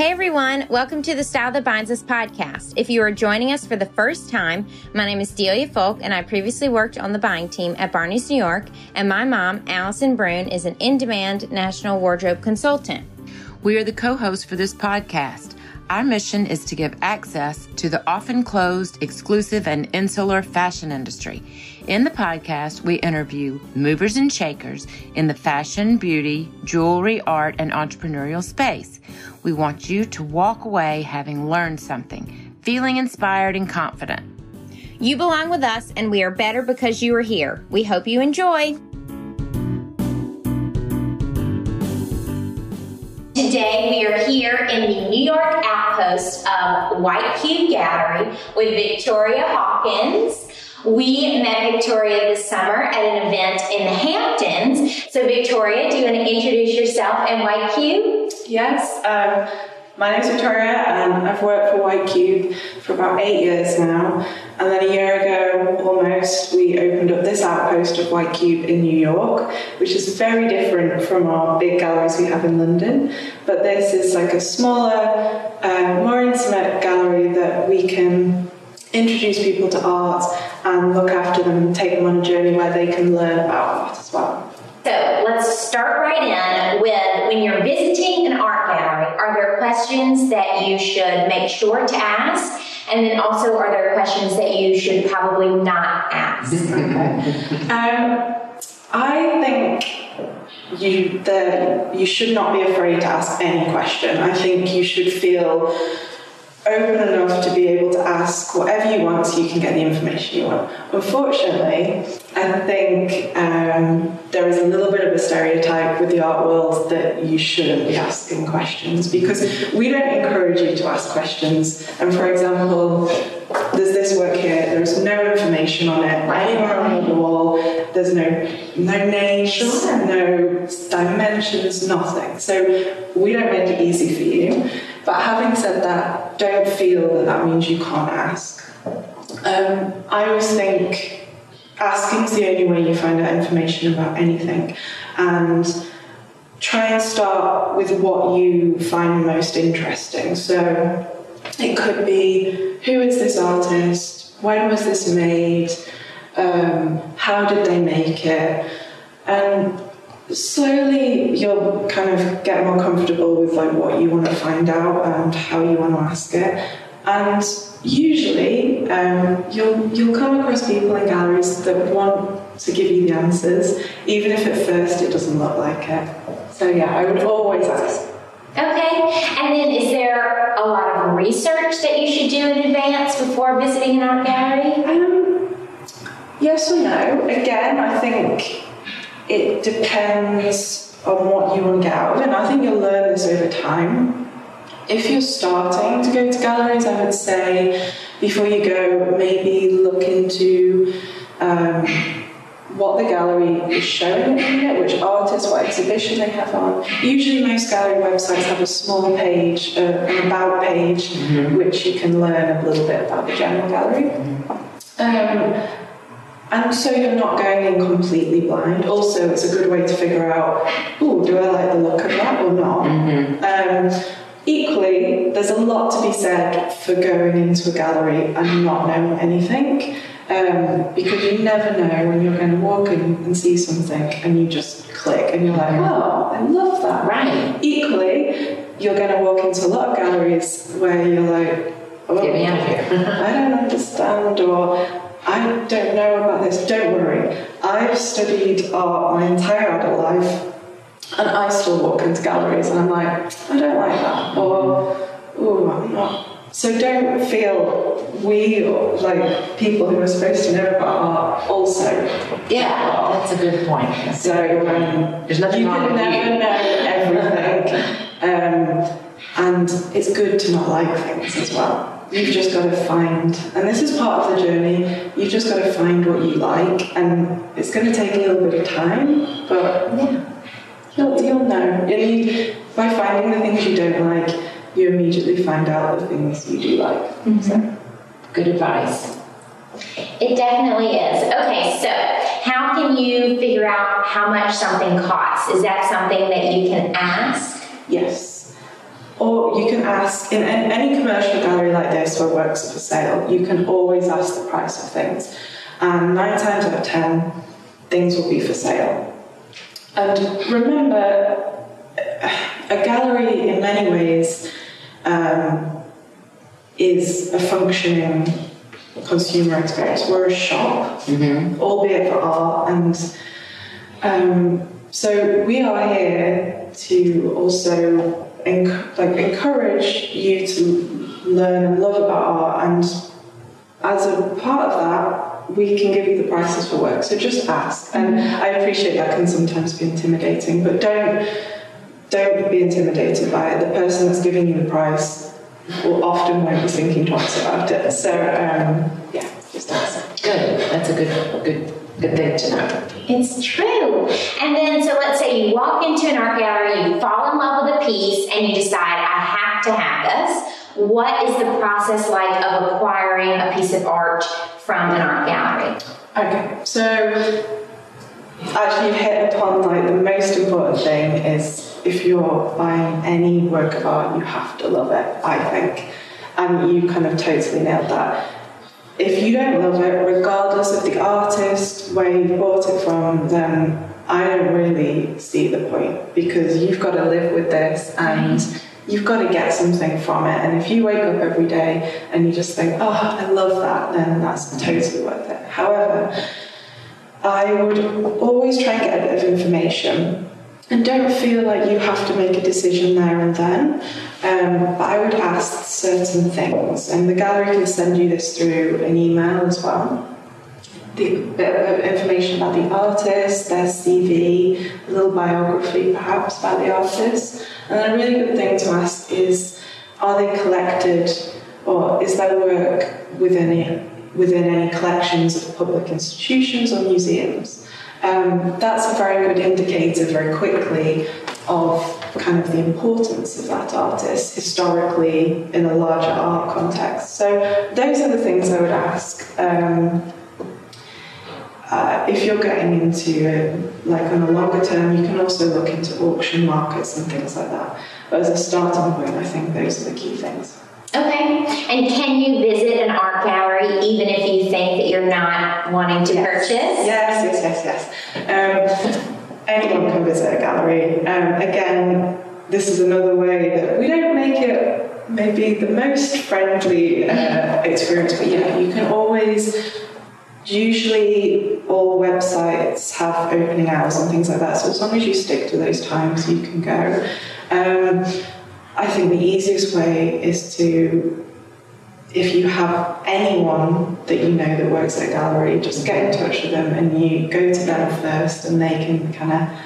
Hey everyone, welcome to the Style That Binds Us podcast. If you are joining us for the first time, my name is Delia Folk and I previously worked on the buying team at Barney's New York, and my mom, Allison Brune, is an in demand national wardrobe consultant. We are the co hosts for this podcast. Our mission is to give access to the often closed, exclusive, and insular fashion industry. In the podcast, we interview movers and shakers in the fashion, beauty, jewelry, art, and entrepreneurial space. We want you to walk away having learned something, feeling inspired and confident. You belong with us, and we are better because you are here. We hope you enjoy. Today we are here in the New York outpost of White Cube Gallery with Victoria Hawkins. We met Victoria this summer at an event in the Hamptons. So, Victoria, do you want to introduce yourself and White Cube? Yes. Um, my name is Victoria, and I've worked for White Cube for about eight years now. And then a year ago, almost, we opened up this outpost of White Cube in New York, which is very different from our big galleries we have in London. But this is like a smaller, uh, more intimate gallery that we can introduce people to art and look after them and take them on a journey where they can learn about art as well. So let's start right in with when you're visiting an art gallery, are there questions that you should make sure to ask? And then also, are there questions that you should probably not ask? um, I think you the, you should not be afraid to ask any question. I think you should feel open enough to be able to ask whatever you want so you can get the information you want. Unfortunately, I think um, there is a little bit of a stereotype with the art world that you shouldn't be asking questions because we don't encourage you to ask questions. And for example, there's this work here, there's no information on it anywhere on the wall, there's no no names, sure. no dimensions, nothing. So we don't make it easy for you. But having said that, don't feel that that means you can't ask. Um, I always think asking is the only way you find out information about anything. And try and start with what you find most interesting. So it could be who is this artist? When was this made? Um, how did they make it? And slowly you'll kind of get more comfortable with like what you want to find out and how you want to ask it. And usually um, you'll you'll come across people in galleries that want to give you the answers even if at first it doesn't look like it. So yeah i would always ask. Okay and then is there a lot of research that you should do in advance before visiting an art gallery? Um, yes or no. Again i think it depends on what you want to get out of it. And I think you'll learn this over time. If you're starting to go to galleries, I would say before you go, maybe look into um, what the gallery is showing here, which artists, what exhibition they have on. Usually, most gallery websites have a small page, uh, an about page, mm-hmm. which you can learn a little bit about the general gallery. Mm-hmm. Um, and so you're not going in completely blind. Also, it's a good way to figure out, oh, do I like the look of that or not? Mm-hmm. Um, equally, there's a lot to be said for going into a gallery and not knowing anything. Um, because you never know when you're going to walk in and see something and you just click and you're like, oh, I love that. Right. Equally, you're going to walk into a lot of galleries where you're like, oh, Get me out of here. I don't understand, or I don't know about this, don't worry. I've studied art my entire adult life and I still walk into galleries and I'm like, I don't like that, or, oh, I'm not. So don't feel we, like people who are supposed to know about art, also. Yeah, that's a good point. So um, There's nothing you wrong can with never you. know everything. um, and it's good to not like things as well you've just got to find, and this is part of the journey, you've just got to find what you like, and it's going to take a little bit of time, but yeah, you'll, you'll know. You, by finding the things you don't like, you immediately find out the things you do like. Mm-hmm. So, good advice. It definitely is. Okay, so how can you figure out how much something costs? Is that something that you can ask? Yes. Or you can ask in any commercial gallery like this where works are for sale, you can always ask the price of things. And nine times out of ten, things will be for sale. And remember, a gallery in many ways um, is a functioning consumer experience. We're a shop, albeit for art, and um, so we are here to also enc- like encourage you to learn and love about art, and as a part of that, we can give you the prices for work. So just ask, and I appreciate that can sometimes be intimidating, but don't don't be intimidated by it. The person that's giving you the price will often won't be thinking twice about it. So um, yeah, just ask. Good. That's a good, good, good thing to know. It's true. And then, so let's say you walk into an art gallery, you fall in love with a piece, and you decide, I have to have this. What is the process like of acquiring a piece of art from an art gallery? Okay, so actually you hit upon like the most important thing is if you're buying any work of art, you have to love it, I think. And you kind of totally nailed that. If you don't love it, regardless of the artist, where you bought it from, then I don't really see the point because you've got to live with this and you've got to get something from it. And if you wake up every day and you just think, oh, I love that, then that's totally worth it. However, I would always try and get a bit of information. And don't feel like you have to make a decision there and then. Um, but I would ask certain things, and the gallery can send you this through an email as well. The information about the artist, their CV, a little biography perhaps about the artist. And then a really good thing to ask is are they collected or is their work within any, within any collections of public institutions or museums? Um, that's a very good indicator very quickly of kind of the importance of that artist historically in a larger art context. So those are the things I would ask. Um, if you're getting into it, like on a longer term, you can also look into auction markets and things like that. But as a starting point, I think those are the key things. Okay. And can you visit an art gallery even if you think that you're not wanting to purchase? Yes, yes, yes, yes. Um, anyone can visit a gallery. Um, again, this is another way that we don't make it maybe the most friendly uh, experience, but yeah, you can always. Usually, all websites have opening hours and things like that, so as long as you stick to those times, you can go. Um, I think the easiest way is to, if you have anyone that you know that works at a gallery, just get in touch with them and you go to them first and they can kind of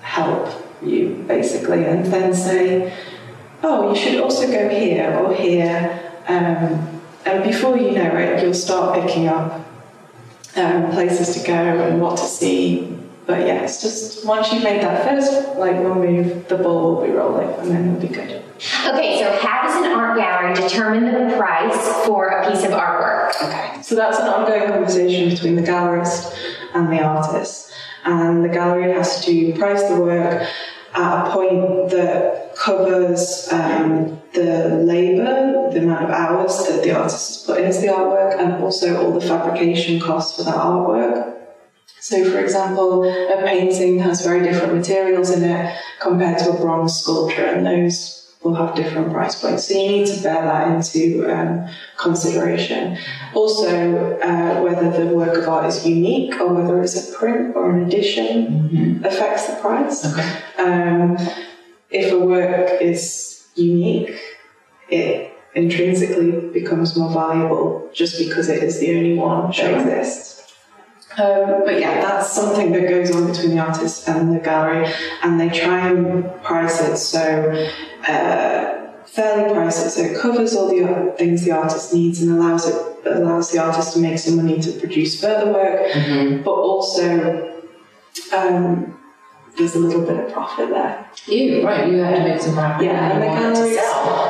help you basically and then say, oh, you should also go here or here. Um, and before you know it, you'll start picking up um, places to go and what to see. But yeah, it's just once you've made that first like one move, the ball will be rolling and then it'll be good. Okay, so how does an art gallery determine the price for a piece of artwork? Okay, so that's an ongoing conversation between the gallerist and the artist. And the gallery has to price the work at a point that covers um, the labour, the amount of hours that the artist has put into the artwork, and also all the fabrication costs for that artwork. So, for example, a painting has very different materials in it compared to a bronze sculpture, and those will have different price points. So you need to bear that into um, consideration. Also, uh, whether the work of art is unique or whether it's a print or an edition affects the price. Okay. Um, if a work is unique, it intrinsically becomes more valuable just because it is the only one that exists. Um, but yeah, that's something that goes on between the artist and the gallery, and they try and price it. So uh, fairly price it so it covers all the things the artist needs and allows it allows the artist to make some money to produce further work, but also um, there's a little bit of profit there. You right, you have to make some profit. Yeah, and the galleries,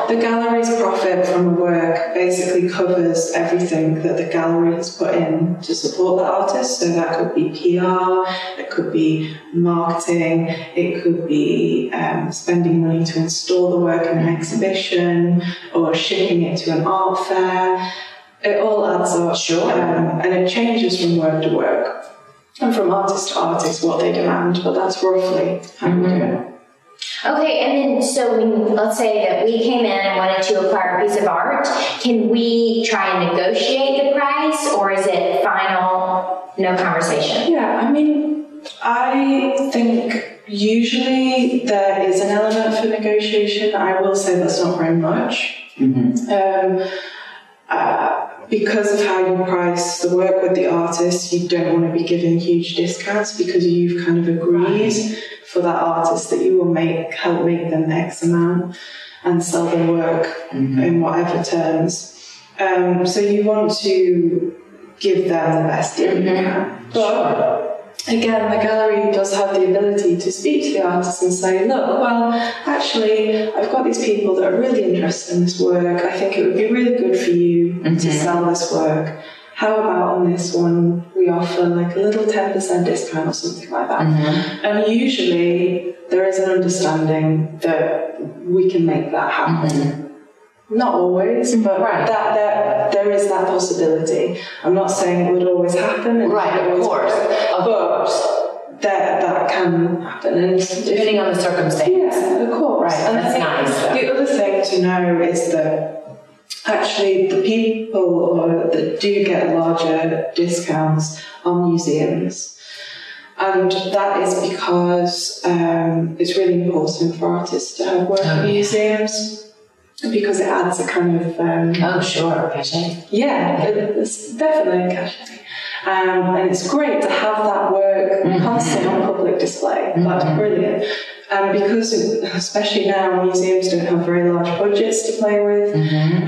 the gallery's profit from the work basically covers everything that the gallery has put in to support the artist. So that could be PR, it could be marketing, it could be um, spending money to install the work in an exhibition or shipping it to an art fair. It all adds up, Sure. um, and it changes from work to work and from artist to artist what they demand. But that's roughly how we do it. Okay, and then so when let's say that we came in and wanted to acquire a piece of art, can we try and negotiate the price, or is it final, no conversation? Yeah, I mean, I think usually there is an element for negotiation. I will say that's not very much. Um, uh, because of how you price the work with the artist, you don't want to be giving huge discounts because you've kind of agreed for that artist that you will make help make them X amount and sell their work in whatever terms. Um, so you want to give them the best deal you can. But again, the gallery does have the ability to speak to the artist and say, look, well, actually, I've got these people that are really interested in this work. I think it would be really good for you to mm-hmm. sell this work. How about on this one, we offer like a little 10% discount or something like that? Mm-hmm. And usually, there is an understanding that we can make that happen. Mm-hmm. Not always, but Right. that, that there is that possibility. I'm not saying it would always happen. Right, of course, of but that that can happen. And if- Depending on the circumstance. yeah, of course. Right, and that's nice, though. The other thing to know is that actually the people that do get larger discounts are museums. And that is because um, it's really important for artists to have work Oh, in museums because it adds a kind of um, Oh, sure, cachet. yeah, it's definitely a cachet. Um, and it's great to have that work constantly on public display. That's brilliant. Um, because, especially now, museums don't have very large budgets to play with.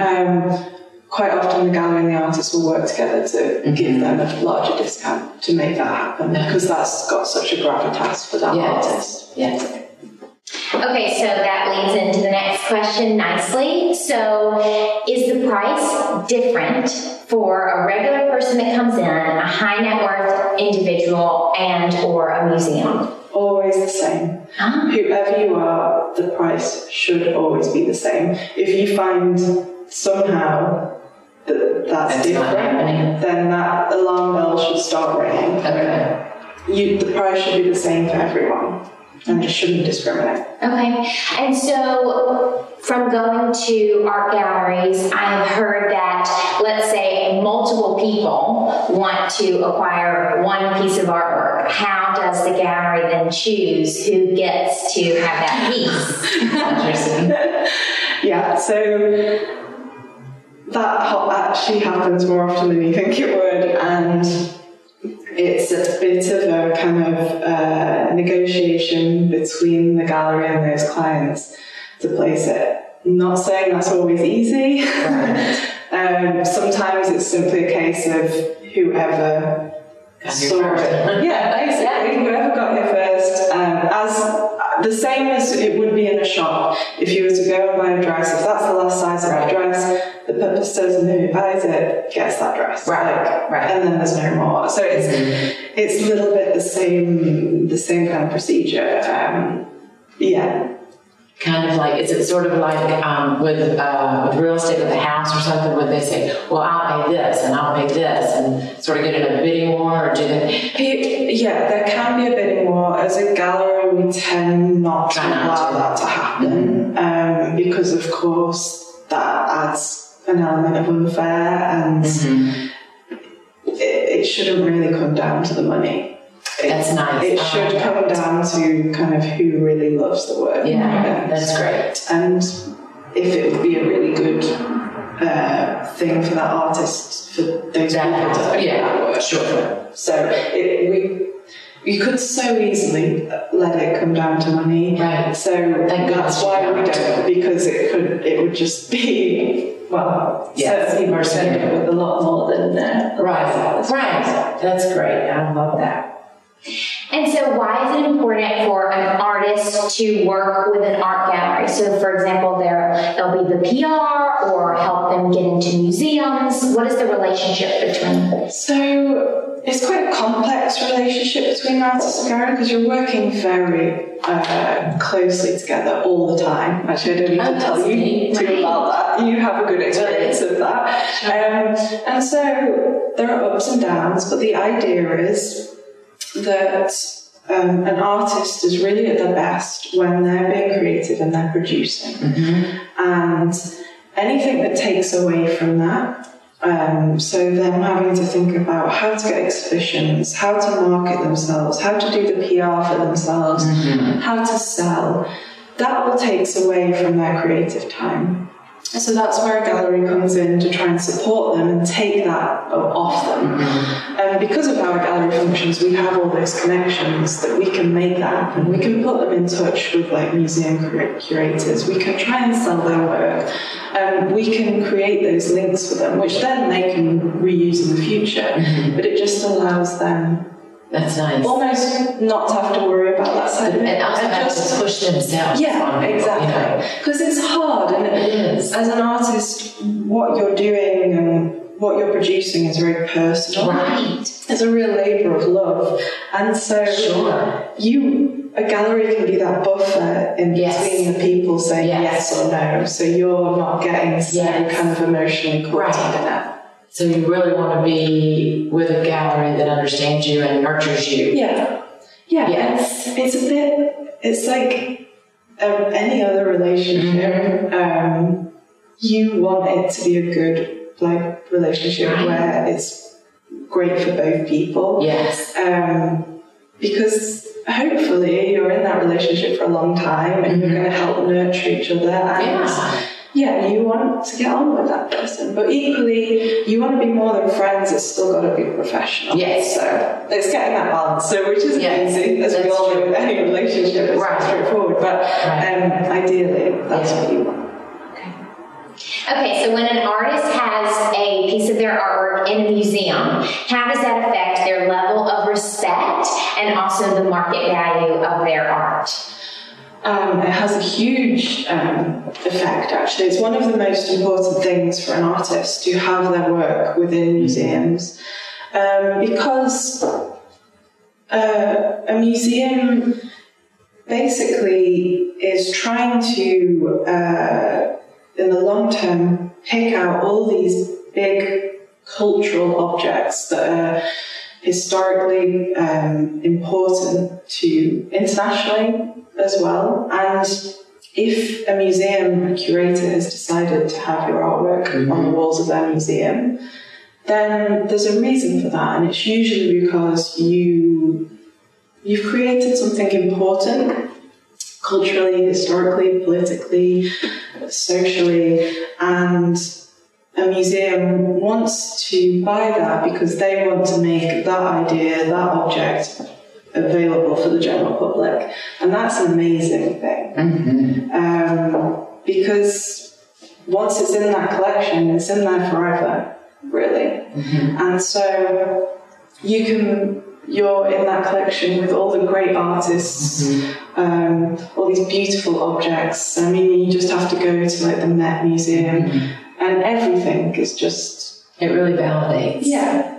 Um, quite often, the gallery and the artist will work together to give them a larger discount to make that happen because that's got such a gravitas for that Yes. artist. Yes. Okay, so that leads into the next question nicely. So, is the price different for a regular person that comes in, a high net worth individual, and or a museum? Always the same. Ah. Whoever you are, the price should always be the same. If you find somehow that that's, That's different, then that alarm bell should start ringing. Okay. You, the price should be the same for everyone, and it shouldn't discriminate. Okay, and so from going to art galleries, I have heard that, let's say, multiple people want to acquire one piece of artwork. How does the gallery then choose who gets to have that piece? Interesting. Yeah, so that actually happens more often than you think it would, and it's a bit of a kind of uh, negotiation between the gallery and those clients to place it. Not saying that's always easy. um, sometimes it's simply a case of whoever Got here saw first. it. Yeah, basically, whoever got here first. Um, as the same as it would be in a shop. If you were to go and buy a dress, if that's the last size of a dress, the person who buys it gets that dress. Right, Like, right. And then there's no more. So it's it's a little bit the same the same kind of procedure. Um, yeah. Kind of like is it sort of like um, with uh, with real estate with a house or something where they say well i'll pay this and i'll pay this and sort of get in a bidding war or do they It- yeah, there can be a bidding war. As a gallery, we tend not to not allow to. that to happen um, because, of course, that adds an element of unfair and it, it shouldn't really come down to the money. That's nice. It should like come down to kind of who really loves the work. yeah that's great And if it would be a really good uh, thing for that artist, for those That people to own yeah, that work. sure. So it, we you could so easily let it come down to money. Right. So Thank that's why we don't. because it could it would just be well Yes, certain people mercy. spend it with a lot more than uh, right right that's great i love that And so, why is it important for an artist to work with an art gallery? So, for example, there they'll be the PR or help them get into museums. What is the relationship between this? So it's quite a complex relationship between an artist and gallery because you're working very uh, closely together all the time. Actually, I don't need Oh, to tell you neat. too Right. about that. You have a good experience of that. Um, and so there are ups and downs, but the idea is that um, an artist is really at their best when they're being creative and they're producing. And anything that takes away from that, um, so them having to think about how to get exhibitions, how to market themselves, how to do the PR for themselves, how to sell, that all takes away from their creative time. So that's where a gallery comes in to try and support them and take that off them. And because of how our gallery functions, we have all those connections that we can make that happen. We can put them in touch with like museum cura- curators. We can try and sell their work. Um, we can create those links for them, which then they can reuse in the future. But it just allows them That's nice. almost not to have to worry about that side of it. and have just to push themselves. yeah, on people, you exactly. know. Because it's hard, and It is. as an artist, what you're doing and what you're producing is very personal. Right. It's a real labour of love, and so Sure. you a gallery can be that buffer in Yes. between the people saying Yes. yes, or no, so you're not getting so Yes. kind of emotionally caught Right. up in it. So you really want to be with a gallery that understands you and nurtures you. Yeah, yeah. Yes. It's, it's a bit. It's like um, any other relationship. Um, you want it to be a good like relationship Right. where it's great for both people. Yes. Um, because hopefully you're in that relationship for a long time and you're going to help nurture each other and Yeah. Yeah, you want to get on with that person, but equally you want to be more than friends. It's still got to be professional. Yes. So it's getting that balance. So which isn't Yes, easy, as we that's all know with any relationship. It's Right. straightforward, but um, ideally that's Yeah. what you want. Okay. Okay, so when an artist has a piece of their artwork in a museum, how does that affect their level of respect and also the market value of their art? Um, it has a huge um, effect, actually. It's one of the most important things for an artist to have their work within museums um, because uh, a museum basically is trying to, uh, in the long term, pick out all these big cultural objects that are historically um, important to internationally as well. And if a museum curator has decided to have your artwork on the walls of their museum, then there's a reason for that, and it's usually because you you've created something important culturally, historically, politically, socially, and a museum wants to buy that because they want to make that idea, that object available for the general public. And that's an amazing thing. Um, because once it's in that collection, it's in there forever, really. And so you can, you're in that collection with all the great artists, um, all these beautiful objects. I mean, you just have to go to like the Met Museum, and everything is just It really validates. yeah.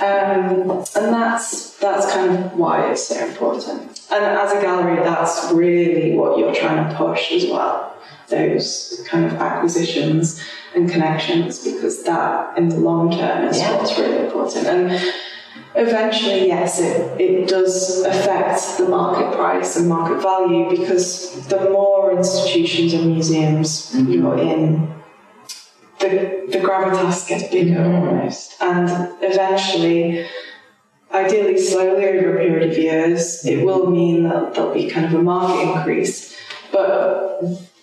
Um, and that's that's kind of why it's so important. And as a gallery, that's really what you're trying to push as well. Those kind of acquisitions and connections, because that in the long term is Yeah. what's really important. And eventually, yes, it, it does affect the market price and market value because the more institutions and museums you're in, the, the gravitas gets bigger almost. And eventually, ideally slowly over a period of years, it will mean that there'll be kind of a market increase. But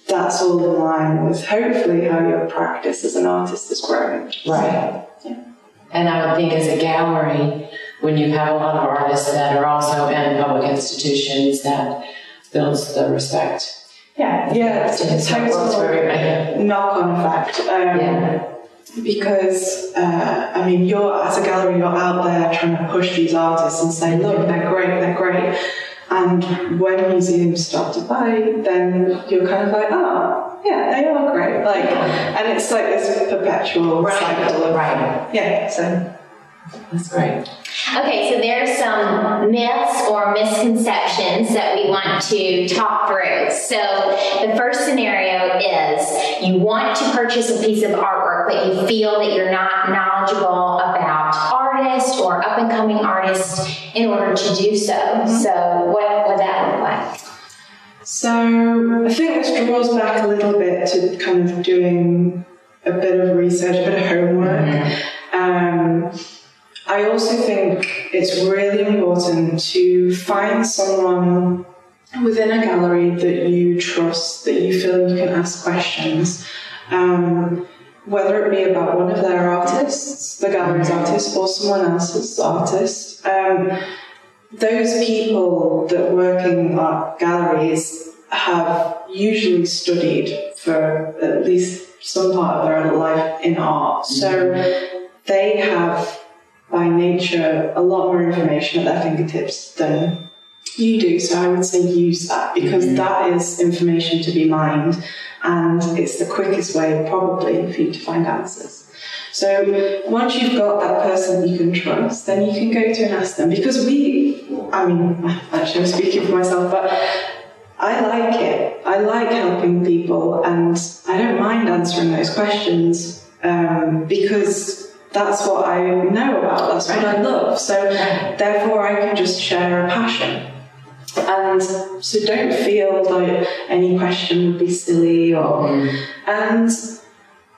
that's all in line with hopefully how your practice as an artist is growing. Right. Yeah. And I would think as a gallery, when you have a lot of artists that are also in public institutions, that builds the respect. Yeah, yeah, it's, It's it's how it works total everybody. knock-on effect. Um, Yeah. because uh, I mean, you're as a gallery, you're out there trying to push these artists and say, look, they're great, they're great. And when museums start to buy, then you're kind of like, oh, yeah, they are great. Like, and it's like this perpetual Right. cycle of Right. yeah. So That's great. Okay, so there are some myths or misconceptions that we want to talk through. So the first scenario is you want to purchase a piece of artwork, but you feel that you're not knowledgeable about artists or up and coming artists in order to do so. So what would that look like? So I think this draws back a little bit to kind of doing a bit of research, a bit of homework. Um, I also think it's really important to find someone within a gallery that you trust, that you feel you can ask questions. Um, whether it be about one of their artists, the gallery's artist, or someone else's artist. Um, those people that work in art galleries have usually studied for at least some part of their life in art. So they have, by nature, a lot more information at their fingertips than you do. So I would say use that because that is information to be mined and it's the quickest way, probably, for you to find answers. So once you've got that person you can trust, then you can go to and ask them. Because we, I mean, actually, I'm speaking for myself, but I like it. I like helping people, and I don't mind answering those questions um, because that's what I know about. That's what I love. So therefore, I can just share a passion. And so don't feel like any question would be silly or mm. and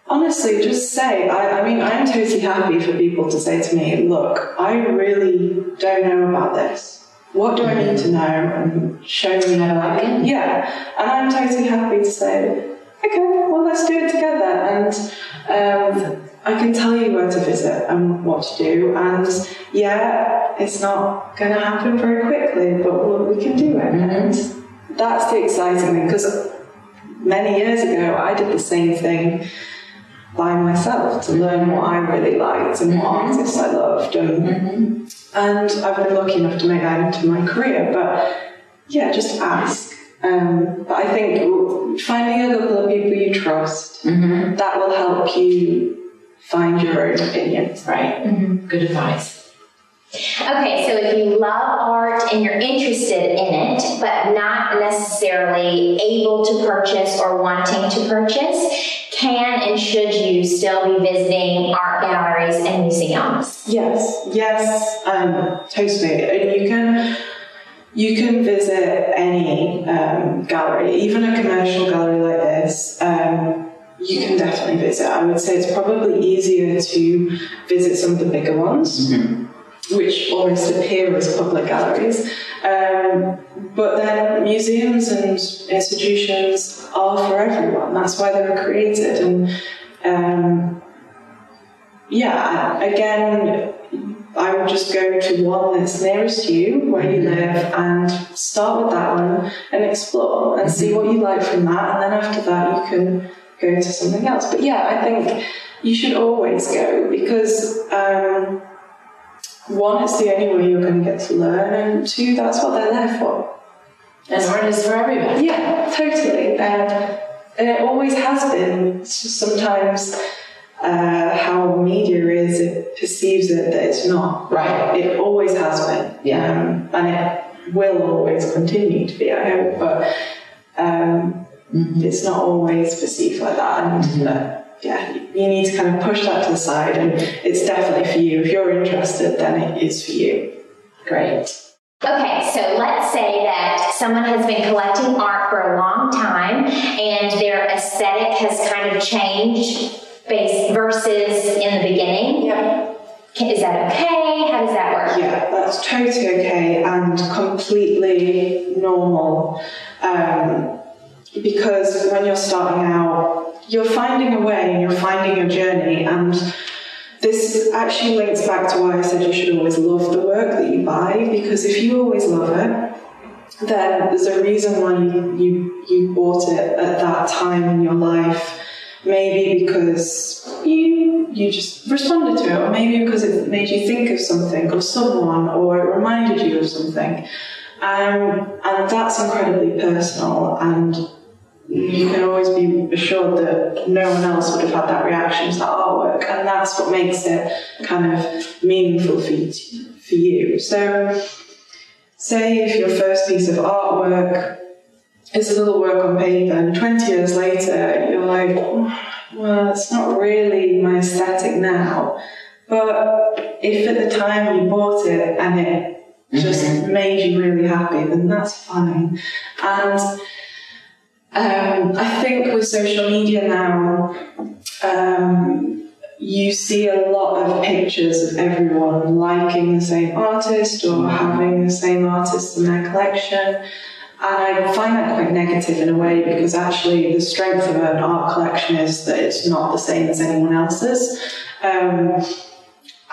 honestly just say I, I mean i'm totally happy for people to say to me look i really don't know about this. What do i need mm-hmm. to know? And show me like yeah. And i'm totally happy to say okay well let's do it together and um, i can tell you where to visit and what to do and yeah it's not going to happen very quickly but we- we can do it mm-hmm. and that's the exciting thing because many years ago i did the same thing by myself to mm-hmm. learn what I really liked and what mm-hmm. artists I loved. And, and I've been lucky enough to make that into my career. But yeah, just ask. Um, but I think finding a couple of people you trust, that will help you find your own opinion. Right. Good advice. Okay, so if you love art and you're interested in it, but not necessarily able to purchase or wanting to purchase, can and should you still be visiting art galleries and museums? Yes, yes, um, totally. And you can you can visit any um, gallery, even a commercial gallery like this. Um, you can definitely visit. I would say it's probably easier to visit some of the bigger ones, which almost appear as public galleries. Um, but then museums and institutions are for everyone. That's why they were created. And um, yeah, again, I would just go to one that's nearest you, where you live, and start with that one and explore and see what you like from that. And then after that, you can go to something else. But yeah, I think you should always go because um, one, it's the only way you're going to get to learn, and two, that's what they're there for. And art is for everybody. Yeah, totally. And, and it always has been. It's just sometimes uh, how media is, it perceives it that it's not. Right. It always has been. Yeah. Um, and it will always continue to be, I hope. But um, it's not always perceived like that. And uh, yeah, you need to kind of push that to the side. And it's definitely for you. If you're interested, then it is for you. Great. Okay, so let's say that someone has been collecting art for a long time and their aesthetic has kind of changed base versus in the beginning. Yeah. Is that okay? How does that work? Yeah, that's totally okay and completely normal. Um, because when you're starting out, you're finding a way and you're finding your journey. And this actually links back to why I said you should always love the work that you buy. Because if you always love it, then there's a reason why you, you, you bought it at that time in your life. Maybe because you you just responded to it, or maybe because it made you think of something or someone, or it reminded you of something. Um, and that's incredibly personal, and you can always be assured that no one else would have had that reaction to that artwork, and that's what makes it kind of meaningful for you. For you. So, say if your first piece of artwork is a little work on paper, and 20 years later, you're like, well, it's not really my aesthetic now. But if at the time you bought it and it just mm-hmm. made you really happy, then that's fine. And um, I think with social media now, um, you see a lot of pictures of everyone liking the same artist or having the same artist in their collection. And I find that quite negative in a way because actually the strength of an art collection is that it's not the same as anyone else's. Um,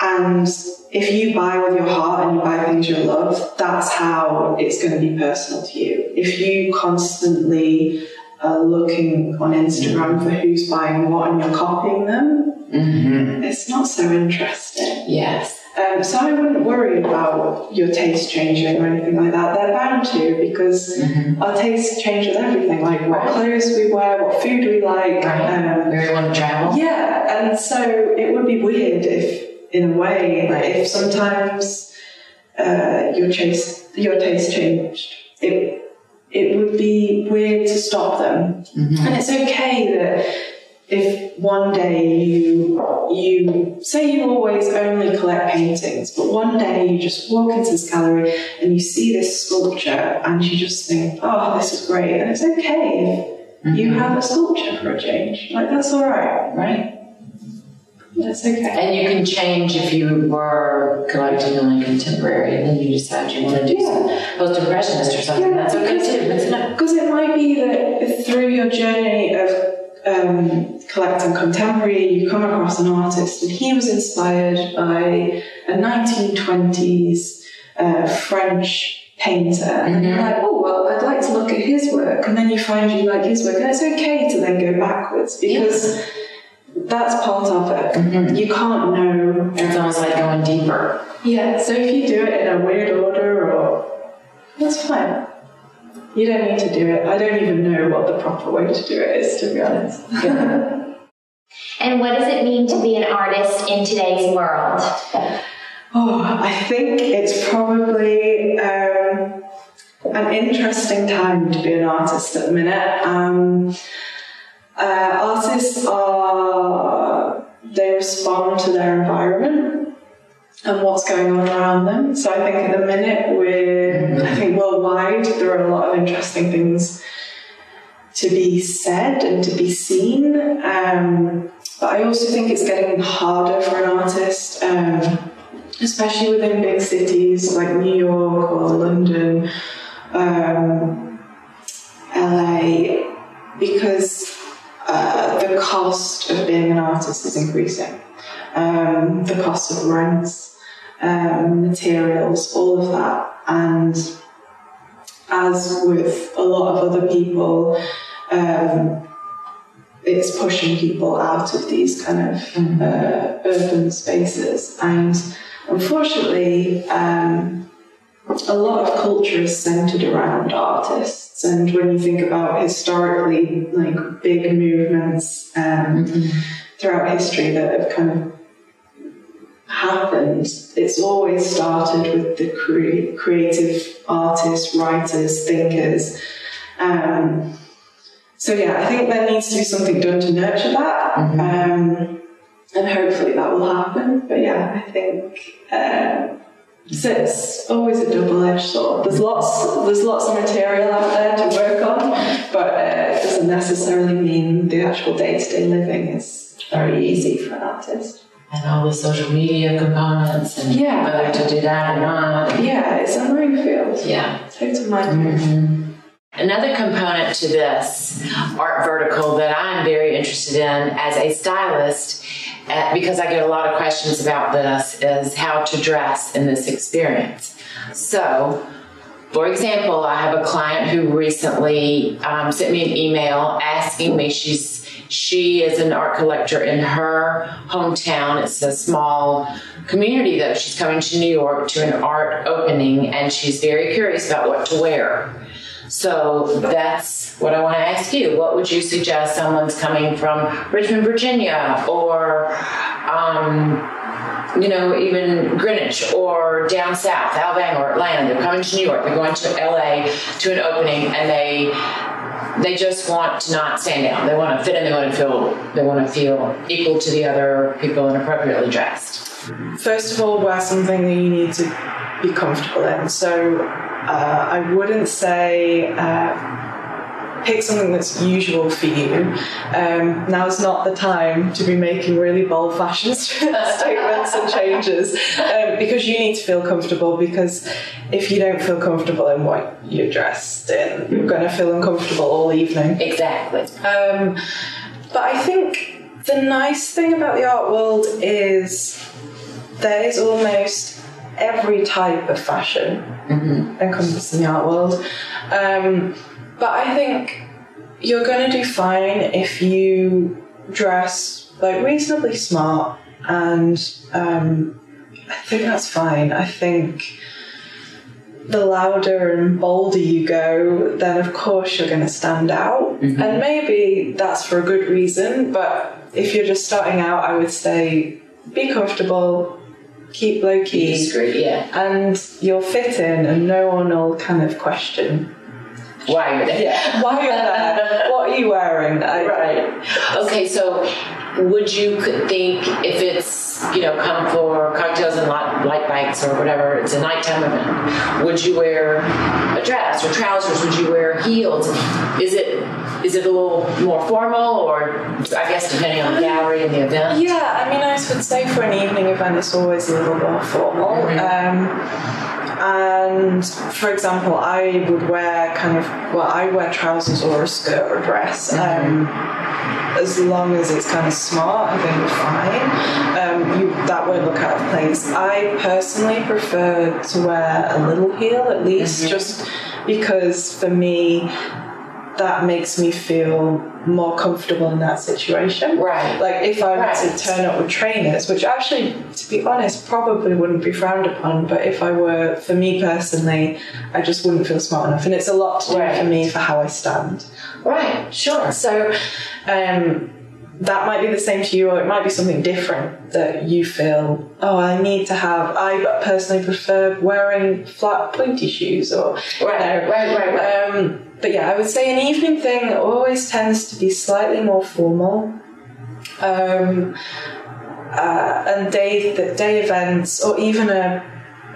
and if you buy with your heart and you buy things you love, that's how it's going to be personal to you. If you constantly are looking on Instagram for who's buying what and you're copying them, mm-hmm. it's not so interesting. Yes. Um, so I wouldn't worry about your taste changing or anything like that. They're bound to because mm-hmm. our tastes change with everything, like what clothes we wear, what food we like. Right. Um, Where we want to travel. Yeah, and so it would be weird if, in a way, right. if sometimes uh, your taste your taste changed. It it would be weird to stop them, mm-hmm. and it's okay that if one day you you say you always only collect paintings, but one day you just walk into this gallery and you see this sculpture and you just think, oh, this is great, and it's okay if mm-hmm. you have a sculpture for a change. Like that's all right, right? That's okay. And you can change if you were collecting only contemporary and then you decide you want to do yeah. post impressionist or something. Yeah, that's okay too, isn't it? Because it might be that through your journey of um, collecting contemporary, you come across an artist, and he was inspired by a 1920s uh, French painter. Mm-hmm. And you're mm-hmm. like, oh, well, I'd like to look at his work. And then you find you like his work, and it's okay to then go backwards because. Yeah. That's part of it. Mm-hmm. You can't know. It's almost like going deeper. Yeah, so if you do it in a weird order, or that's fine. You don't need to do it. I don't even know what the proper way to do it is, to be honest. and what does it mean to be an artist in today's world? Oh, I think it's probably um, an interesting time to be an artist at the minute. Um, uh, artists are, they respond to their environment and what's going on around them. So I think at the minute we're, I think worldwide, there are a lot of interesting things to be said and to be seen. Um, but I also think it's getting harder for an artist, um, especially within big cities like New York or London, um, LA, because uh, the cost of being an artist is increasing. Um, the cost of rents, um, materials, all of that. And as with a lot of other people, um, it's pushing people out of these kind of mm-hmm. uh, urban spaces. And unfortunately, um, a lot of culture is centered around artists. And when you think about historically, like big movements um, mm-hmm. throughout history that have kind of happened, it's always started with the cre- creative artists, writers, thinkers. Um, so yeah, I think there needs to be something done to nurture that, mm-hmm. um, and hopefully that will happen. But yeah, I think uh, so it's always a double-edged sword. There's lots, there's lots of material out there to work on, but uh, it doesn't necessarily mean the actual day-to-day living is very easy for an artist and all the social media components and yeah. whether to do that or not. Yeah, it's a minefield. Yeah. Total minefield. Mm-hmm. Another component to this art vertical that I'm very interested in as a stylist, uh, because I get a lot of questions about this, is how to dress in this experience. So, for example, I have a client who recently um, sent me an email asking me, she's she is an art collector in her hometown. It's a small community though. She's coming to New York to an art opening and she's very curious about what to wear. So that's what I want to ask you. What would you suggest someone's coming from Richmond, Virginia, or um, you know, even Greenwich or down south, Alabama or Atlanta. They're coming to New York. They're going to LA to an opening, and they they just want to not stand out. They want to fit in. They want to feel. They want to feel equal to the other people and appropriately dressed. First of all, wear something that you need to be comfortable in. So uh, I wouldn't say. Uh, pick something that's usual for you. Um, now's not the time to be making really bold fashion statements and changes um, because you need to feel comfortable. Because if you don't feel comfortable in what you're dressed in, you're going to feel uncomfortable all evening. Exactly. Um, but I think the nice thing about the art world is there is almost every type of fashion Mm-hmm. encompassed in the art world. Um, but I think you're going to do fine if you dress like reasonably smart, and um, I think that's fine. I think the louder and bolder you go, then of course you're going to stand out, and maybe that's for a good reason. But if you're just starting out, I would say be comfortable, keep low key Discreet, yeah. and you'll fit in and no one will kind of question Why there? why you're there what are you wearing Right. Okay, so would you think if it's, you know, come for cocktails and light, light bikes or whatever, it's a nighttime event, would you wear a dress or trousers? Would you wear heels? Is it is it a little more formal or I guess depending on the gallery and the event? yeah i mean i would say for an evening event it's always a little more formal um, and for example i would wear kind of well i wear trousers or a skirt or a dress um, as long as it's kind of smart, I think we're fine. Um, you, that won't look out of place. I personally prefer to wear a little heel at least, just because for me, that makes me feel more comfortable in that situation. Right. Like if I were Right. to turn up with trainers, which actually, to be honest, probably wouldn't be frowned upon, but if I were, for me personally, I just wouldn't feel smart enough. And it's a lot to do Right. for me for how I stand. Right, sure. So um, that might be the same to you, or it might be something different that you feel. Oh, I need to have. I personally prefer wearing flat pointy shoes, or you Right, know, right, right, right. Um, but yeah, I would say an evening thing always tends to be slightly more formal. Um, uh, and day the day events, or even a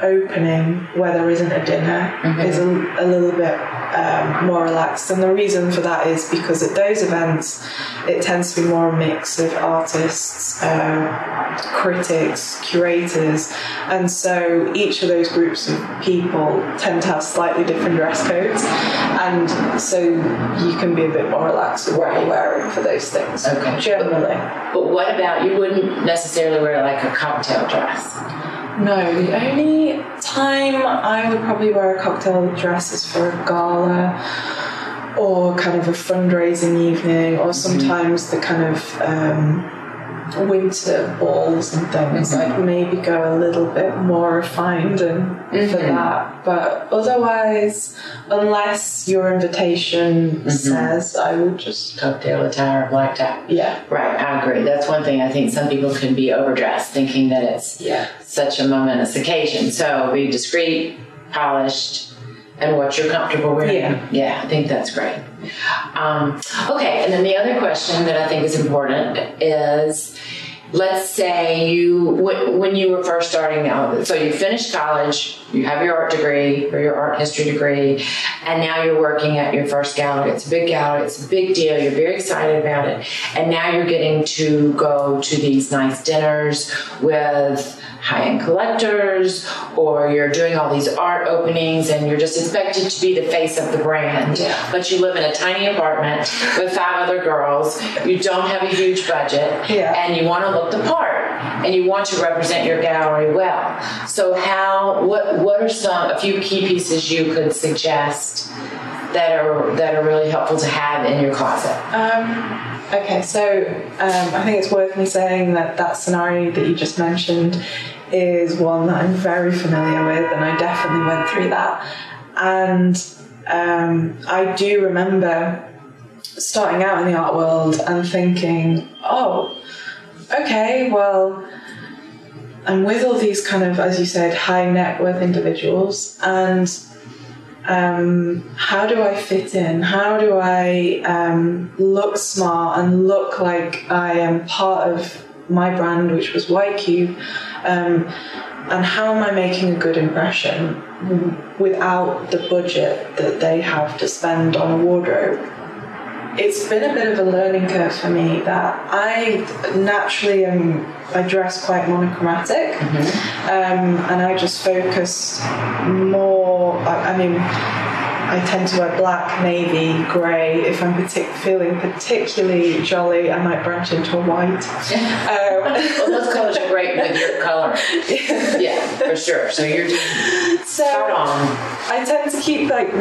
opening where there isn't a dinner, is a, a little bit um, more relaxed. And the reason for that is because at those events, it tends to be more a mix of artists, uh, critics, curators, and so each of those groups of people tend to have slightly different dress codes, and so you can be a bit more relaxed with what you're wearing for those things. Okay. Generally. But what about you wouldn't necessarily wear like a cocktail dress? No, the only time I would probably wear a cocktail dress is for a gala or kind of a fundraising evening, or sometimes the kind of um, winter balls and things. I'd maybe go a little bit more refined and for mm-hmm. that. But otherwise, unless your invitation mm-hmm. says, I would just, Cocktail attire, black tie. yeah. Right, I agree. That's one thing I think some people can be overdressed, thinking that it's Yeah. such a momentous occasion. So be discreet, polished, and what you're comfortable wearing. Yeah. yeah I think that's great. Um, okay, and then the other question that I think is important is let's say you when, when you were first starting out so you finished college you have your art degree or your art history degree and now you're working at your first gallery it's a big gallery it's a big deal you're very excited about it and now you're getting to go to these nice dinners with high-end collectors or you're doing all these art openings and you're just expected to be the face of the brand Yeah. but you live in a tiny apartment with five other girls you don't have a huge budget Yeah. and you want to look the part and you want to represent your gallery well so how what what are some a few key pieces you could suggest that are that are really helpful to have in your closet Um, Okay, so um, I think it's worth me saying that that scenario that you just mentioned is one that I'm very familiar with, and I definitely went through that. And um, I do remember starting out in the art world and thinking, oh, okay, well, I'm with all these kind of, as you said, high net worth individuals, and um, how do I fit in? How do I um, look smart and look like I am part of my brand, which was White Cube? Um, and how am I making a good impression without the budget that they have to spend on a wardrobe? It's been a bit of a learning curve for me that I naturally am, I dress quite monochromatic mm-hmm. um, and I just focus more, I, I mean, I tend to wear black, navy, grey. If I'm partic- feeling particularly jolly, I might branch into a white. Um, well, those colors are great with your color. yeah, for sure. So you're just so on. I tend to keep like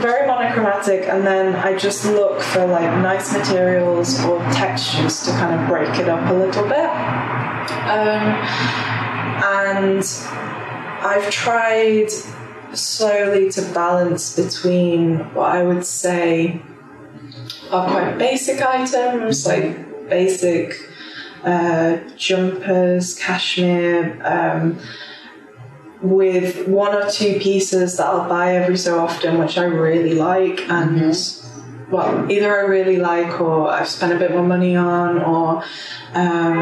very monochromatic, and then I just look for like nice materials or textures to kind of break it up a little bit. Um, and I've tried slowly to balance between what I would say are quite basic items, like basic uh, jumpers, cashmere, um, with one or two pieces that I'll buy every so often, which I really like, and mm-hmm. well, either I really like or I've spent a bit more money on, or um,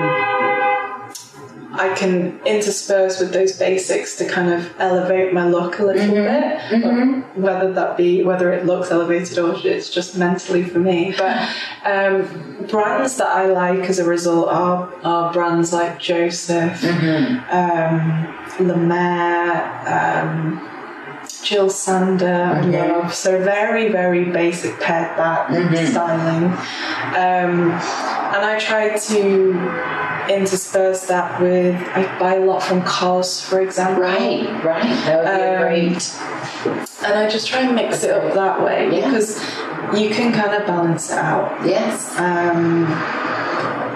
I can intersperse with those basics to kind of elevate my look a little mm-hmm. bit, mm-hmm. whether that be whether it looks elevated or it's just mentally for me. But um, brands that I like as a result are, are brands like Joseph, mm-hmm. um, Mer, um, Jil Sander, love. So very, very basic pared back mm-hmm. styling. Um, and I try to intersperse that with I buy a lot from COS, for example. Right, right. That would be um, great. And I just try and mix That's it up that way yeah. because you can kind of balance it out. Yes. Um,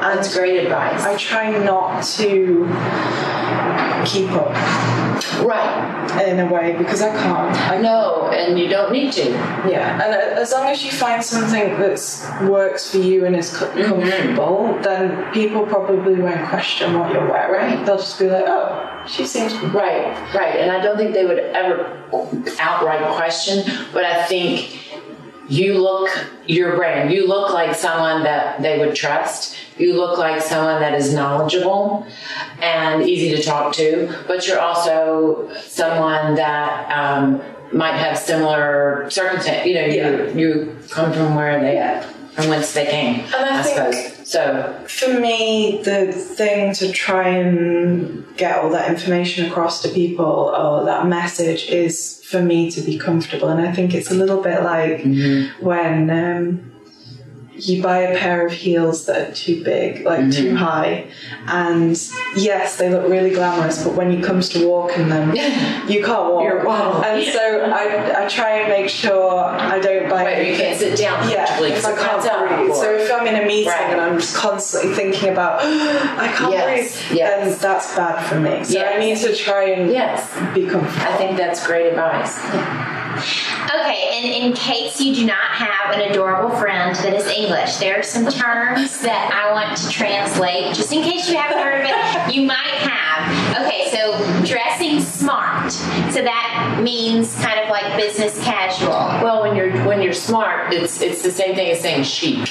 That's great advice. I try not to keep up. Right. In a way, because I can't. I know, and you don't need to. Yeah, and as long as you find something that works for you and is mm-hmm. comfortable, mm-hmm. then people probably won't question what you're wearing. Right. They'll just be like, oh, she seems right, right. And I don't think they would ever outright question, but I think you look your brand. You look like someone that they would trust. You look like someone that is knowledgeable and easy to talk to, but you're also someone that um, might have similar circumstances. You know, yeah. you, you come from where they yeah. from whence they came. And I, I suppose. So for me, the thing to try and get all that information across to people or that message is for me to be comfortable. And I think it's a little bit like mm-hmm. when um, you buy a pair of heels that are too big, like mm-hmm. too high, and yes, they look really glamorous, but when you comes to walking them, you can't walk. You're, wow. And so I, I try and make sure I don't buy. Wait, you can't sit down. Yeah, because I can't breathe. So if I'm in a meeting right. and I'm just constantly thinking about oh, I can't yes. breathe, yes. then that's bad for me. So yes. I need to try and yes. be comfortable. I think that's great advice. Okay, and in case you do not have an adorable friend that is English, there are some terms that I want to translate, just in case you haven't heard of it. You might have. Um, okay, so dressing smart. So that means kind of like business casual. Well, when you're when you're smart, it's it's the same thing as saying chic.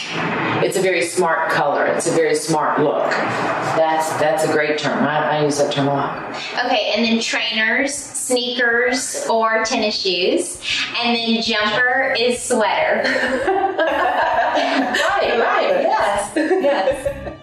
It's a very smart color. It's a very smart look. That's that's a great term. I, I use that term a lot. Okay, and then trainers, sneakers, or tennis shoes and then jumper is sweater. right, right, yes, yes.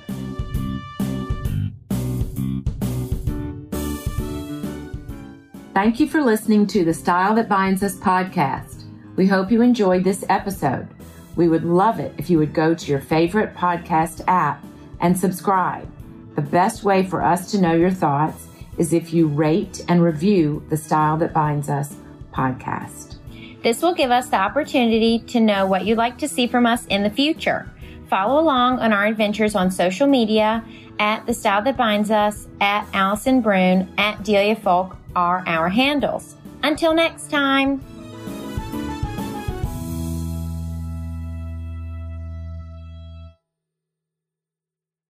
Thank you for listening to the Style That Binds Us podcast. We hope you enjoyed this episode. We would love it if you would go to your favorite podcast app and subscribe. The best way for us to know your thoughts is if you rate and review the Style That Binds Us podcast. This will give us the opportunity to know what you'd like to see from us in the future. Follow along on our adventures on social media at The Style That Binds Us, at Allison Brune, at Delia Folk are our handles. Until next time.